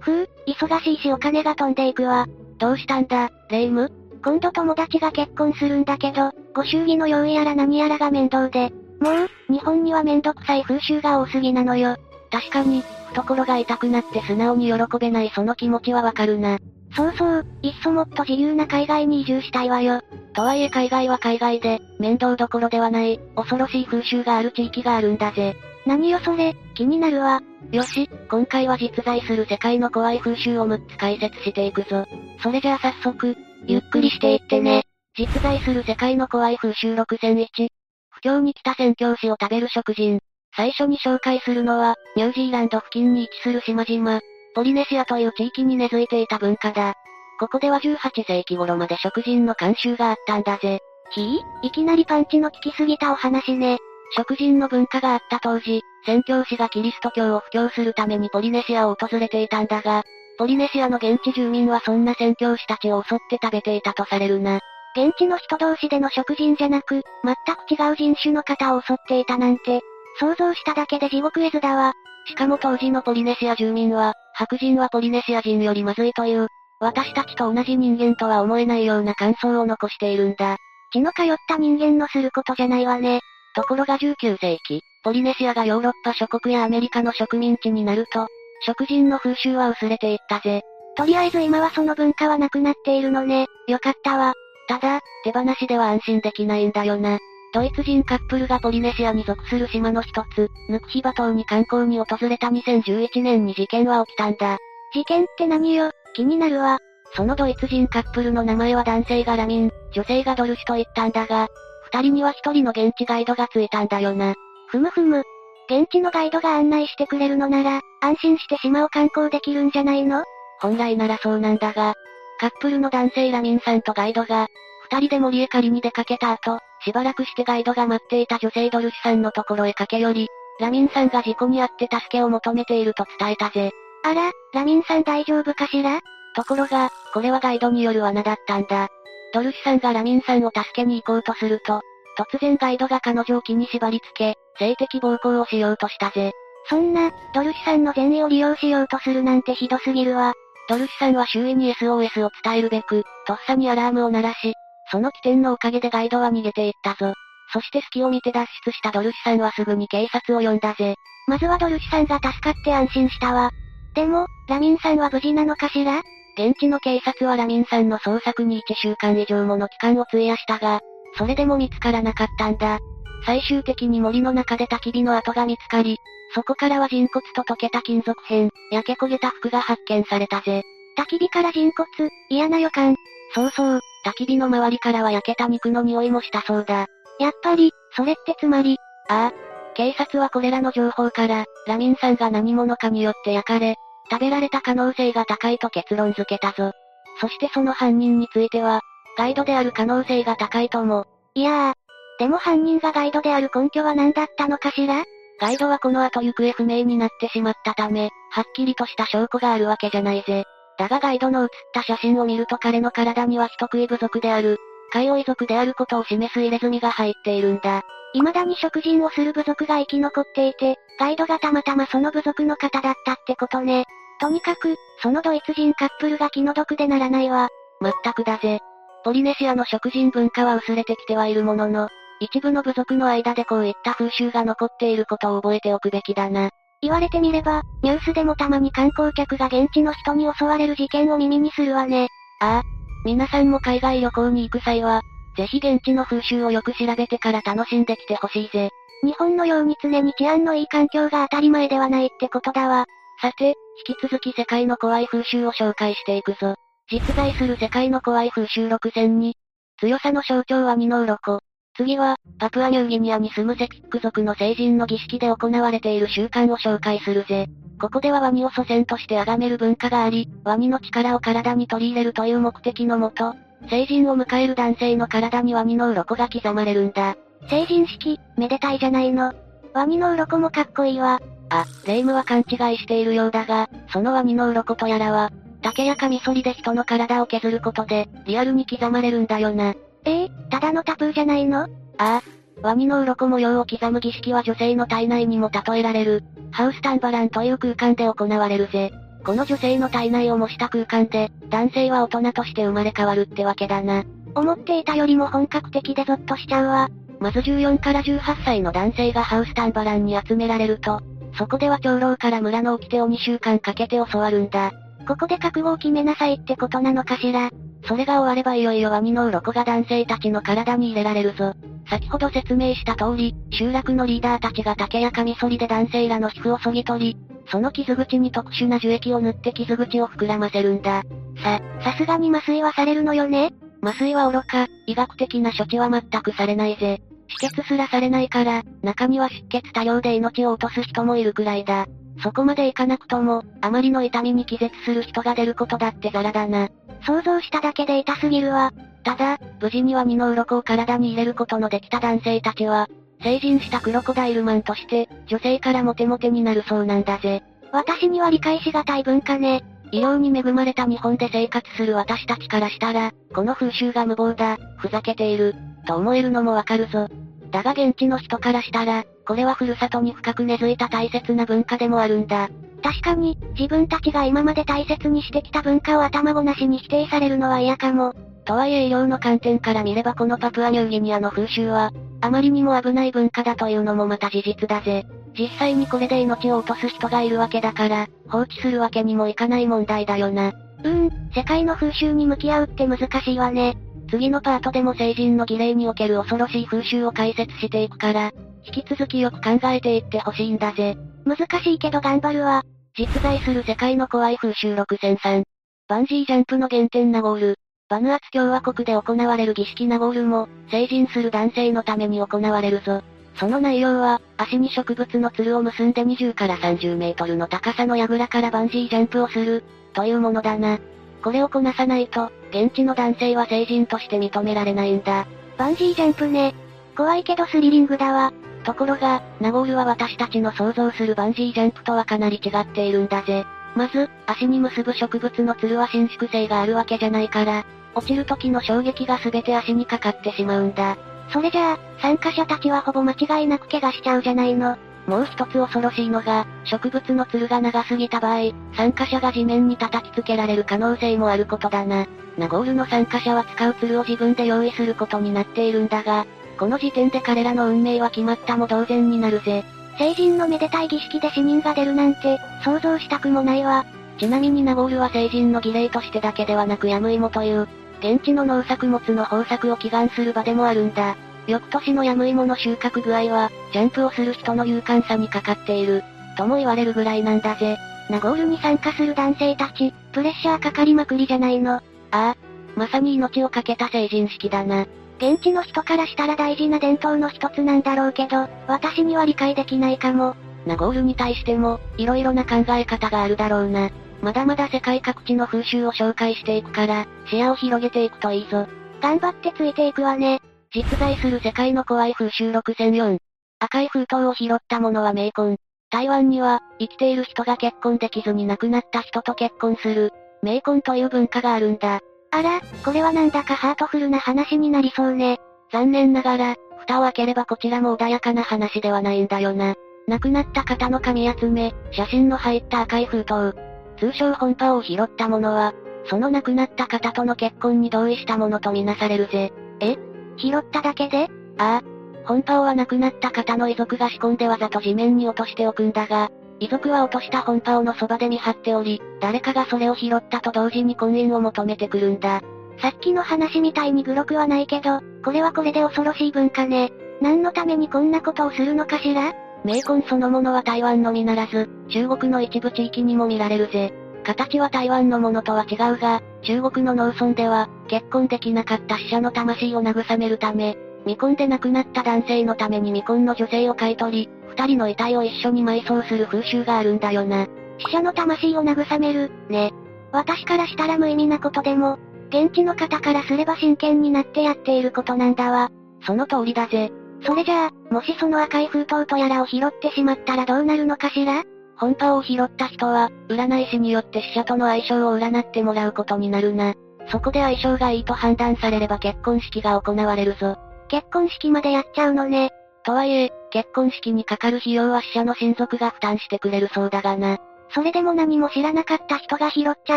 ふう、忙しいしお金が飛んでいくわ。どうしたんだ、レイム今度友達が結婚するんだけど、ご祝儀の用意やら何やらが面倒で。もう、日本にはめんどくさい風習が多すぎなのよ。確かに、懐が痛くなって素直に喜べないその気持ちはわかるな。そうそう、いっそもっと自由な海外に移住したいわよ。とはいえ海外は海外で、面倒どころではない、恐ろしい風習がある地域があるんだぜ。何よそれ、気になるわ。よし、今回は実在する世界の怖い風習を6つ解説していくぞ。それじゃあ早速、ゆっくりしていってね。実在する世界の怖い風習6001。不況に来た宣教師を食べる食人。最初に紹介するのは、ニュージーランド付近に位置する島々、ポリネシアという地域に根付いていた文化だ。ここでは18世紀頃まで食人の慣習があったんだぜ。ひいきなりパンチの効きすぎたお話ね。食人の文化があった当時、宣教師がキリスト教を布教するためにポリネシアを訪れていたんだが、ポリネシアの現地住民はそんな宣教師たちを襲って食べていたとされるな。現地の人同士での食人じゃなく、全く違う人種の方を襲っていたなんて、想像しただけで地獄絵図だわ。しかも当時のポリネシア住民は、白人はポリネシア人よりまずいという、私たちと同じ人間とは思えないような感想を残しているんだ。血の通った人間のすることじゃないわね。ところが19世紀、ポリネシアがヨーロッパ諸国やアメリカの植民地になると、食人の風習は薄れていったぜ。とりあえず今はその文化はなくなっているのね。よかったわ。ただ、手放しでは安心できないんだよな。ドイツ人カップルがポリネシアに属する島の一つ、ヌクヒバ島に観光に訪れた2011年に事件は起きたんだ。事件って何よ？気になるわ。そのドイツ人カップルの名前は男性がラミン、女性がドルシと言ったんだが、二人には一人の現地ガイドがついたんだよな。ふむふむ。現地のガイドが案内してくれるのなら、安心して島を観光できるんじゃないの？本来ならそうなんだが、カップルの男性ラミンさんとガイドが、二人で森へ借りに出かけた後、しばらくしてガイドが待っていた女性ドルシさんのところへ駆け寄り、ラミンさんが事故に遭って助けを求めていると伝えたぜ。あら、ラミンさん大丈夫かしら？ところが、これはガイドによる罠だったんだ。ドルシさんがラミンさんを助けに行こうとすると、突然ガイドが彼女を木に縛り付け、性的暴行をしようとしたぜ。そんな、ドルシさんの善意を利用しようとするなんてひどすぎるわ。ドルシさんは周囲に SOS を伝えるべく、とっさにアラームを鳴らし、その起点のおかげでガイドは逃げていったぞ。そして隙を見て脱出したドルシさんはすぐに警察を呼んだぜ。まずはドルシさんが助かって安心したわ。でも、ラミンさんは無事なのかしら？現地の警察はラミンさんの捜索に1週間以上もの期間を費やしたが、それでも見つからなかったんだ。最終的に森の中で焚き火の跡が見つかり、そこからは人骨と溶けた金属片、焼け焦げた服が発見されたぜ。焚き火から人骨、嫌な予感。そうそう、焚き火の周りからは焼けた肉の匂いもしたそうだ。やっぱり、それってつまり、ああ。警察はこれらの情報から、ラミンさんが何者かによって焼かれ、食べられた可能性が高いと結論付けたぞ。そしてその犯人については、ガイドである可能性が高いと思う。いやー、でも犯人がガイドである根拠は何だったのかしら？ガイドはこの後行方不明になってしまったため、はっきりとした証拠があるわけじゃないぜ。だがガイドの写った写真を見ると彼の体には人食い部族である、海王遺族であることを示す入れ墨が入っているんだ。未だに食人をする部族が生き残っていて、ガイドがたまたまその部族の方だったってことね。とにかく、そのドイツ人カップルが気の毒でならないわ。まったくだぜ。ポリネシアの食人文化は薄れてきてはいるものの、一部の部族の間でこういった風習が残っていることを覚えておくべきだな。言われてみれば、ニュースでもたまに観光客が現地の人に襲われる事件を耳にするわね。ああ。皆さんも海外旅行に行く際は、ぜひ現地の風習をよく調べてから楽しんできてほしいぜ。日本のように常に治安のいい環境が当たり前ではないってことだわ。さて、引き続き世界の怖い風習を紹介していくぞ。実在する世界の怖い風習6002。強さの象徴は二の鱗。次は、パプアニューギニアに住むセピック族の成人の儀式で行われている習慣を紹介するぜ。ここではワニを祖先として崇める文化があり、ワニの力を体に取り入れるという目的のもと、成人を迎える男性の体にワニの鱗が刻まれるんだ。成人式、めでたいじゃないの。ワニの鱗もかっこいいわ。あ、レイムは勘違いしているようだが、そのワニの鱗とやらは、竹やカミソリで人の体を削ることで、リアルに刻まれるんだよな。ええー、ただのタプーじゃないの？ああ。ワニの鱗模様を刻む儀式は女性の体内にも例えられる、ハウスタンバランという空間で行われるぜ。この女性の体内を模した空間で、男性は大人として生まれ変わるってわけだな。思っていたよりも本格的でゾッとしちゃうわ。まず14から18歳の男性がハウスタンバランに集められると、そこでは長老から村の掟を2週間かけて教わるんだ。ここで覚悟を決めなさいってことなのかしら。それが終わればいよいよワニの鱗が男性たちの体に入れられるぞ。先ほど説明した通り、集落のリーダーたちが竹やカミソリで男性らの皮膚を削ぎ取り、その傷口に特殊な樹液を塗って傷口を膨らませるんだ。さ、さすがに麻酔はされるのよね？麻酔は愚か、医学的な処置は全くされないぜ。止血すらされないから、中には出血多量で命を落とす人もいるくらいだ。そこまでいかなくとも、あまりの痛みに気絶する人が出ることだってザラだな。想像しただけで痛すぎるわ。ただ、無事には二の鱗を体に入れることのできた男性たちは、成人したクロコダイルマンとして、女性からモテモテになるそうなんだぜ。私には理解しがたい文化ね。医療に恵まれた日本で生活する私たちからしたら、この風習が無謀だ、ふざけている、と思えるのもわかるぞ。だが現地の人からしたら、これはふるさとに深く根付いた大切な文化でもあるんだ。確かに、自分たちが今まで大切にしてきた文化を頭ごなしに否定されるのは嫌かも。とはいえ医療の観点から見ればこのパプアニューギニアの風習は、あまりにも危ない文化だというのもまた事実だぜ。実際にこれで命を落とす人がいるわけだから、放置するわけにもいかない問題だよな。うーん、世界の風習に向き合うって難しいわね。次のパートでも成人の儀礼における恐ろしい風習を解説していくから、引き続きよく考えていってほしいんだぜ。難しいけど頑張るわ。実在する世界の怖い風習6003。バンジージャンプの原点ナゴール。バヌアツ共和国で行われる儀式ナゴールも、成人する男性のために行われるぞ。その内容は、足に植物のつるを結んで20から30メートルの高さの櫓からバンジージャンプをする、というものだな。これをこなさないと、現地の男性は成人として認められないんだ。バンジージャンプね。怖いけどスリリングだわ。ところが、ナゴールは私たちの想像するバンジージャンプとはかなり違っているんだぜ。まず、足に結ぶ植物のつるは伸縮性があるわけじゃないから、落ちる時の衝撃が全て足にかかってしまうんだ。それじゃあ、参加者たちはほぼ間違いなく怪我しちゃうじゃないの。もう一つ恐ろしいのが、植物のつるが長すぎた場合、参加者が地面に叩きつけられる可能性もあることだな。ナゴールの参加者は使うつるを自分で用意することになっているんだが、この時点で彼らの運命は決まったも同然になるぜ。成人のめでたい儀式で死人が出るなんて、想像したくもないわ。ちなみにナゴールは成人の儀礼としてだけではなくヤムイモという、現地の農作物の豊作を祈願する場でもあるんだ。翌年のヤムイモの収穫具合は、ジャンプをする人の勇敢さにかかっている、とも言われるぐらいなんだぜ。ナゴールに参加する男性たち、プレッシャーかかりまくりじゃないの。ああ、まさに命を懸けた成人式だな。現地の人からしたら大事な伝統の一つなんだろうけど、私には理解できないかも。ナゴールに対しても、色々な考え方があるだろうな。まだまだ世界各地の風習を紹介していくから、視野を広げていくといいぞ。頑張ってついていくわね。実在する世界の怖い風習6004。赤い封筒を拾った者は冥婚。台湾には、生きている人が結婚できずに亡くなった人と結婚する、冥婚という文化があるんだ。あら、これはなんだかハートフルな話になりそうね。残念ながら、蓋を開ければこちらも穏やかな話ではないんだよな。亡くなった方の紙集め、写真の入った赤い封筒。通称本パを拾った者は、その亡くなった方との結婚に同意したものとみなされるぜ。え？拾っただけで？ああ。本パは亡くなった方の遺族が仕込んでわざと地面に落としておくんだが、遺族は落とした本パオのそばで見張っており、誰かがそれを拾ったと同時に婚姻を求めてくるんだ。さっきの話みたいにグロくはないけど、これはこれで恐ろしい文化ね。何のためにこんなことをするのかしら？冥婚そのものは台湾のみならず、中国の一部地域にも見られるぜ。形は台湾のものとは違うが、中国の農村では、結婚できなかった死者の魂を慰めるため、未婚で亡くなった男性のために未婚の女性を買い取り、二人の遺体を一緒に埋葬する風習があるんだよな。死者の魂を慰める、ね。私からしたら無意味なことでも、現地の方からすれば真剣になってやっていることなんだわ。その通りだぜ。それじゃあ、もしその赤い封筒とやらを拾ってしまったらどうなるのかしら？本パを拾った人は、占い師によって死者との相性を占ってもらうことになるな。そこで相性がいいと判断されれば結婚式が行われるぞ。結婚式までやっちゃうのね。とはいえ、結婚式にかかる費用は死者の親族が負担してくれるそうだがな。それでも何も知らなかった人が拾っちゃ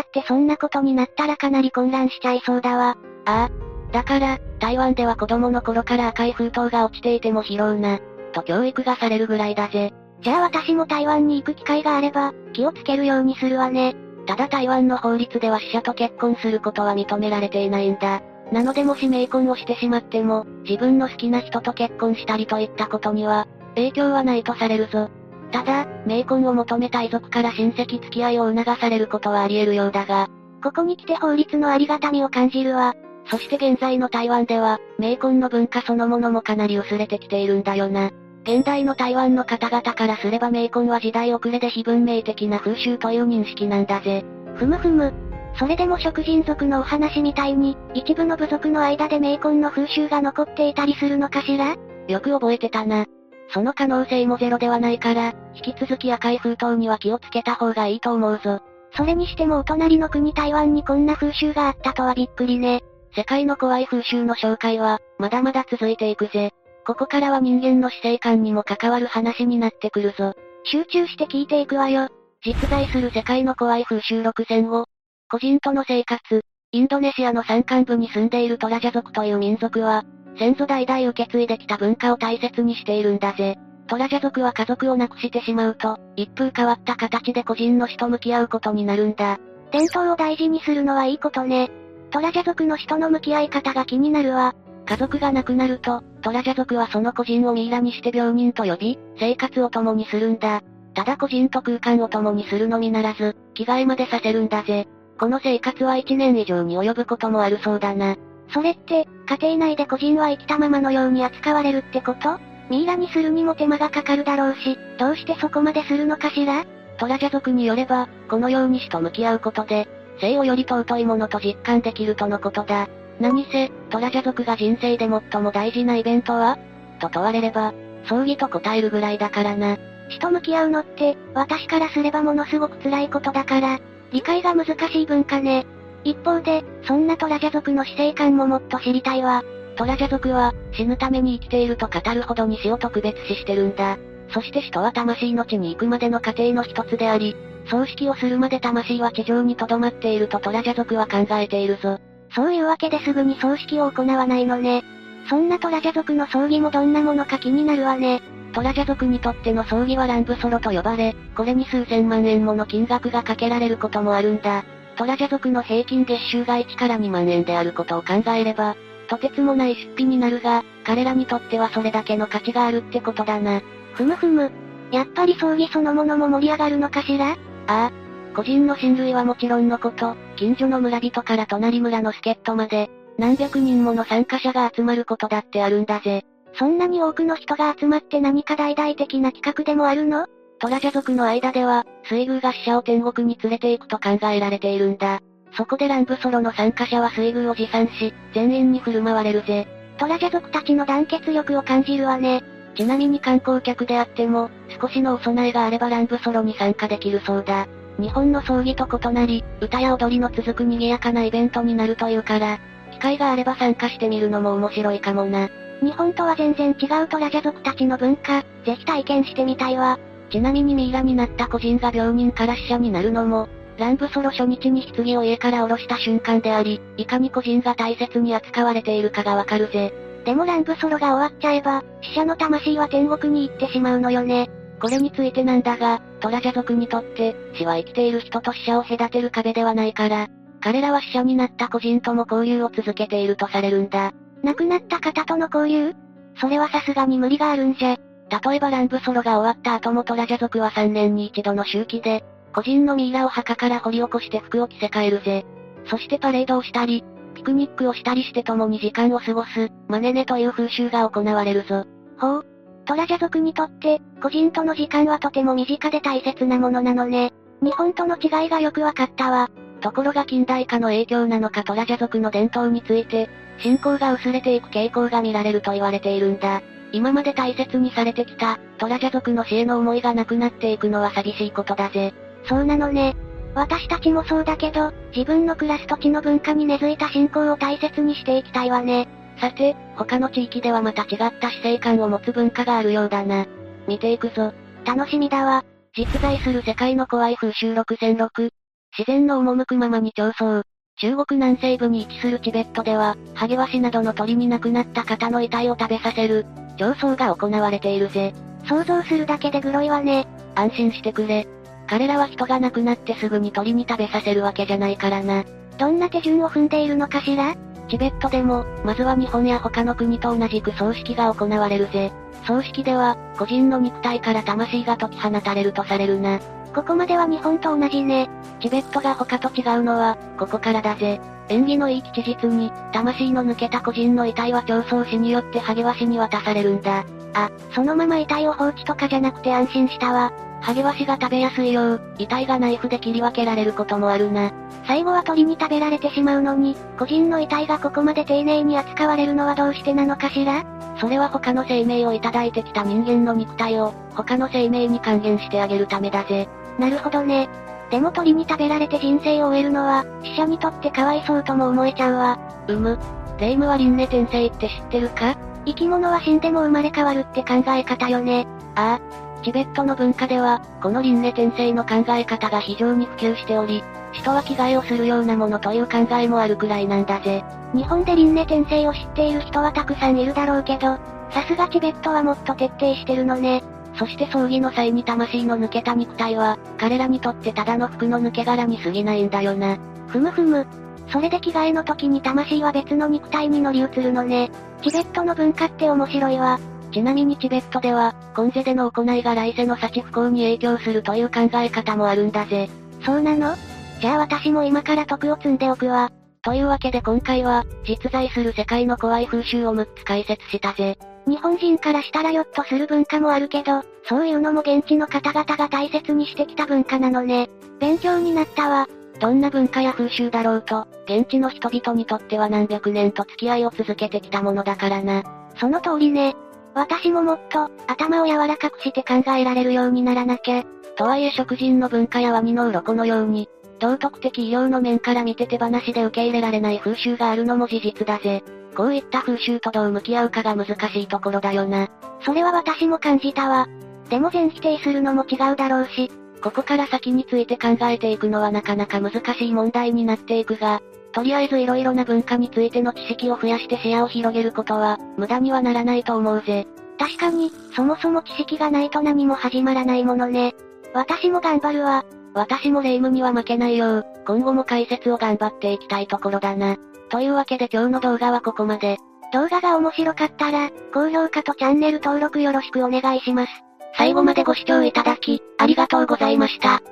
ってそんなことになったらかなり混乱しちゃいそうだわ。ああ。だから、台湾では子供の頃から赤い封筒が落ちていても拾うな。と教育がされるぐらいだぜ。じゃあ私も台湾に行く機会があれば、気をつけるようにするわね。ただ台湾の法律では死者と結婚することは認められていないんだ。なのでもし冥婚をしてしまっても、自分の好きな人と結婚したりといったことには、影響はないとされるぞ。ただ、冥婚を求めた遺族から親戚付き合いを促されることはあり得るようだが、ここに来て法律のありがたみを感じるわ。そして現在の台湾では、冥婚の文化そのものもかなり薄れてきているんだよな。現代の台湾の方々からすれば冥婚は時代遅れで非文明的な風習という認識なんだぜ。ふむふむ。それでも食人族のお話みたいに、一部の部族の間で冥婚の風習が残っていたりするのかしら？よく覚えてたな。その可能性もゼロではないから、引き続き赤い封筒には気をつけた方がいいと思うぞ。それにしてもお隣の国台湾にこんな風習があったとはびっくりね。世界の怖い風習の紹介は、まだまだ続いていくぜ。ここからは人間の死生観にも関わる話になってくるぞ。集中して聞いていくわよ。実在する世界の怖い風習6選を、個人との生活、インドネシアの山間部に住んでいるトラジャ族という民族は、先祖代々受け継いできた文化を大切にしているんだぜ。トラジャ族は家族を亡くしてしまうと、一風変わった形で個人の死と向き合うことになるんだ。伝統を大事にするのはいいことね。トラジャ族の死との向き合い方が気になるわ。家族が亡くなると、トラジャ族はその個人をミイラにして病人と呼び、生活を共にするんだ。ただ個人と空間を共にするのみならず、着替えまでさせるんだぜ。この生活は1年以上に及ぶこともあるそうだな。それって、家庭内で個人は生きたままのように扱われるってこと？ミイラにするにも手間がかかるだろうし、どうしてそこまでするのかしら？トラジャ族によれば、このように死と向き合うことで、生をより尊いものと実感できるとのことだ。何せ、トラジャ族が人生で最も大事なイベントは？と問われれば、葬儀と答えるぐらいだからな。死と向き合うのって、私からすればものすごく辛いことだから、理解が難しい文化ね。一方で、そんなトラジャ族の死生観ももっと知りたいわ。トラジャ族は、死ぬために生きていると語るほどに死を特別視してるんだ。そして死とは魂の地に行くまでの過程の一つであり、葬式をするまで魂は地上に留まっているとトラジャ族は考えているぞ。そういうわけですぐに葬式を行わないのね。そんなトラジャ族の葬儀もどんなものか気になるわね。トラジャ族にとっての葬儀は乱舞ソロと呼ばれ、これに数千万円もの金額がかけられることもあるんだ。トラジャ族の平均月収が1から2万円であることを考えれば、とてつもない出費になるが、彼らにとってはそれだけの価値があるってことだな。ふむふむ。やっぱり葬儀そのものも盛り上がるのかしら？ああ。個人の親類はもちろんのこと、近所の村人から隣村の助っ人まで、何百人もの参加者が集まることだってあるんだぜ。そんなに多くの人が集まって何か大々的な企画でもあるの？トラジャ族の間では、水宮が死者を天国に連れて行くと考えられているんだ。そこで乱舞ソロの参加者は水宮を持参し、全員に振る舞われるぜ。トラジャ族たちの団結力を感じるわね。ちなみに観光客であっても、少しのお供えがあれば乱舞ソロに参加できるそうだ。日本の葬儀と異なり、歌や踊りの続く賑やかなイベントになるというから、機会があれば参加してみるのも面白いかもな。日本とは全然違うトラジャ族たちの文化、ぜひ体験してみたいわ。ちなみにミイラになった個人が病人から死者になるのも、乱舞ソロ初日に棺を家から下ろした瞬間であり、いかに個人が大切に扱われているかがわかるぜ。でも乱舞ソロが終わっちゃえば、死者の魂は天国に行ってしまうのよね。これについてなんだが、トラジャ族にとって、死は生きている人と死者を隔てる壁ではないから、彼らは死者になった個人とも交流を続けているとされるんだ。亡くなった方との交流？それはさすがに無理があるんじゃ。例えば乱舞ソロが終わった後もトラジャ族は3年に一度の周期で、個人のミイラを墓から掘り起こして服を着せ替えるぜ。そしてパレードをしたり、ピクニックをしたりして共に時間を過ごす、マネネという風習が行われるぞ。ほう。トラジャ族にとって、個人との時間はとても身近で大切なものなのね。日本との違いがよくわかったわ。ところが近代化の影響なのかトラジャ族の伝統について、信仰が薄れていく傾向が見られると言われているんだ。今まで大切にされてきた、トラジャ族の死への思いがなくなっていくのは寂しいことだぜ。そうなのね。私たちもそうだけど、自分の暮らす土地の文化に根付いた信仰を大切にしていきたいわね。さて、他の地域ではまた違った死生観を持つ文化があるようだな。見ていくぞ。楽しみだわ。実在する世界の怖い風習6006。自然の赴くままに競争。中国南西部に位置するチベットでは、ハゲワシなどの鳥に亡くなった方の遺体を食べさせる、競争が行われているぜ。想像するだけでグロいわね。安心してくれ。彼らは人が亡くなってすぐに鳥に食べさせるわけじゃないからな。どんな手順を踏んでいるのかしら？チベットでも、まずは日本や他の国と同じく葬式が行われるぜ。葬式では、個人の肉体から魂が解き放たれるとされるな。ここまでは日本と同じね。チベットが他と違うのは、ここからだぜ。縁起のいい吉日に、魂の抜けた個人の遺体は競争士によってハゲワシに渡されるんだ。あ、そのまま遺体を放置とかじゃなくて安心したわ。ハゲワシが食べやすいよう、遺体がナイフで切り分けられることもあるな。最後は鳥に食べられてしまうのに、個人の遺体がここまで丁寧に扱われるのはどうしてなのかしら？それは他の生命をいただいてきた人間の肉体を、他の生命に還元してあげるためだぜ。なるほどね。でも鳥に食べられて人生を終えるのは、死者にとってかわいそうとも思えちゃうわ。うむ。霊夢は輪廻転生って知ってるか？生き物は死んでも生まれ変わるって考え方よね。ああ、チベットの文化では、この輪廻転生の考え方が非常に普及しており、人は着替えをするようなものという考えもあるくらいなんだぜ。日本で輪廻転生を知っている人はたくさんいるだろうけど、さすがチベットはもっと徹底してるのね。そして葬儀の際に魂の抜けた肉体は、彼らにとってただの服の抜け殻に過ぎないんだよな。ふむふむ。それで着替えの時に魂は別の肉体に乗り移るのね。チベットの文化って面白いわ。ちなみにチベットでは、今世での行いが来世の幸不幸に影響するという考え方もあるんだぜ。そうなの？じゃあ私も今から徳を積んでおくわ。というわけで今回は、実在する世界の怖い風習を6つ解説したぜ。日本人からしたらよっとする文化もあるけど、そういうのも現地の方々が大切にしてきた文化なのね。勉強になったわ。どんな文化や風習だろうと、現地の人々にとっては何百年と付き合いを続けてきたものだからな。その通りね。私ももっと、頭を柔らかくして考えられるようにならなきゃ。とはいえ食人の文化やワニの鱗のように、道徳的医療の面から見て手放しで受け入れられない風習があるのも事実だぜ。こういった風習とどう向き合うかが難しいところだよな。それは私も感じたわ。でも全否定するのも違うだろうし、ここから先について考えていくのはなかなか難しい問題になっていくが、とりあえず色々な文化についての知識を増やして視野を広げることは、無駄にはならないと思うぜ。確かに、そもそも知識がないと何も始まらないものね。私も頑張るわ。私も霊夢には負けないよう、今後も解説を頑張っていきたいところだな。というわけで今日の動画はここまで。動画が面白かったら、高評価とチャンネル登録よろしくお願いします。最後までご視聴いただき、ありがとうございました。